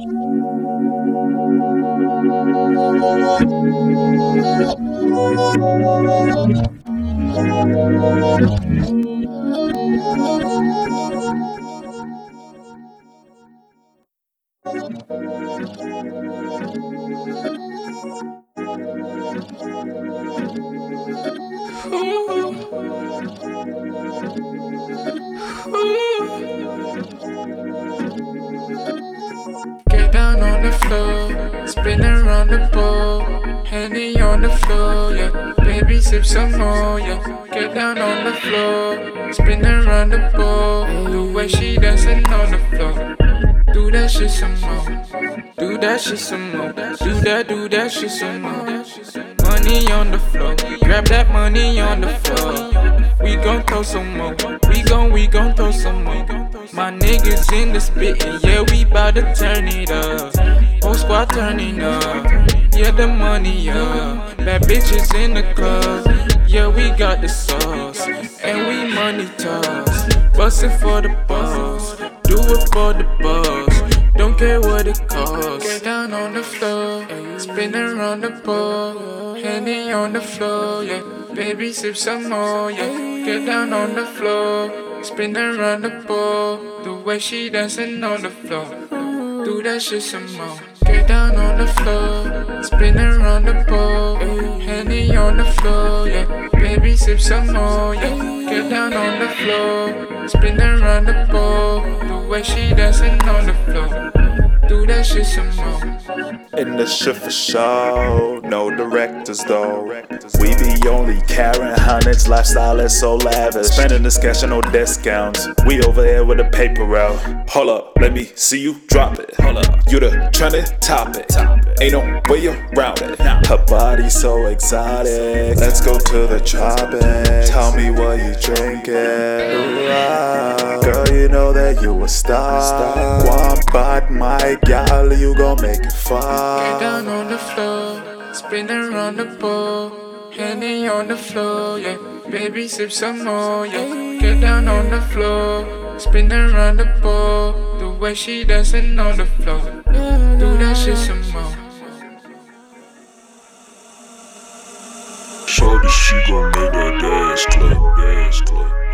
Get down on the floor, spin around the pole, Henny on floor, yeah. Baby, sip some more, yeah. Get down on the floor, spin around the pole, the way she dancing on the floor. Do that shit some more, do that shit some more, do that, do that shit some more. Money on the floor, grab that money on the floor. We gon' throw some more, we gon' we gon' throw some more. My niggas in the spit, and yeah, we bout to turn it up. Whole squad turning up, the money up. Bad bitches in the club, yeah, we got the sauce. And we money toss, bustin' for the boss. Do it for the boss, don't care what it costs. Get down on the floor, spin around the pole. Henny on the floor, yeah. Baby, sip some more, yeah. Get down on the floor, spin around the pole. The way she dancing on the floor. Do that shit some more. Get down on the floor, spin around the pole. Henny on the floor, yeah. Baby, sip some more, yeah. Get down on the floor, spin around the pole. The way she dancing on the floor. Do that shit some more. In the shit for show, no directors though. We be only carrying hundreds, lifestyle is so lavish. Spending this cash and no discounts. We over here with the paper route. Hold up, let me see you drop it. Hold up, you the trending topic. Ain't no way around it. Her body so exotic. Let's go to the tropics. Tell me what you drinking. Girl, you know that you a star. One bite, my gal, you gon' make it Get far. down on the floor, spin around the pole. Henny on the floor, yeah. Baby, sip some more, yeah. Get down on the floor, spin around the pole. The way she dancing on the floor. That ass clap,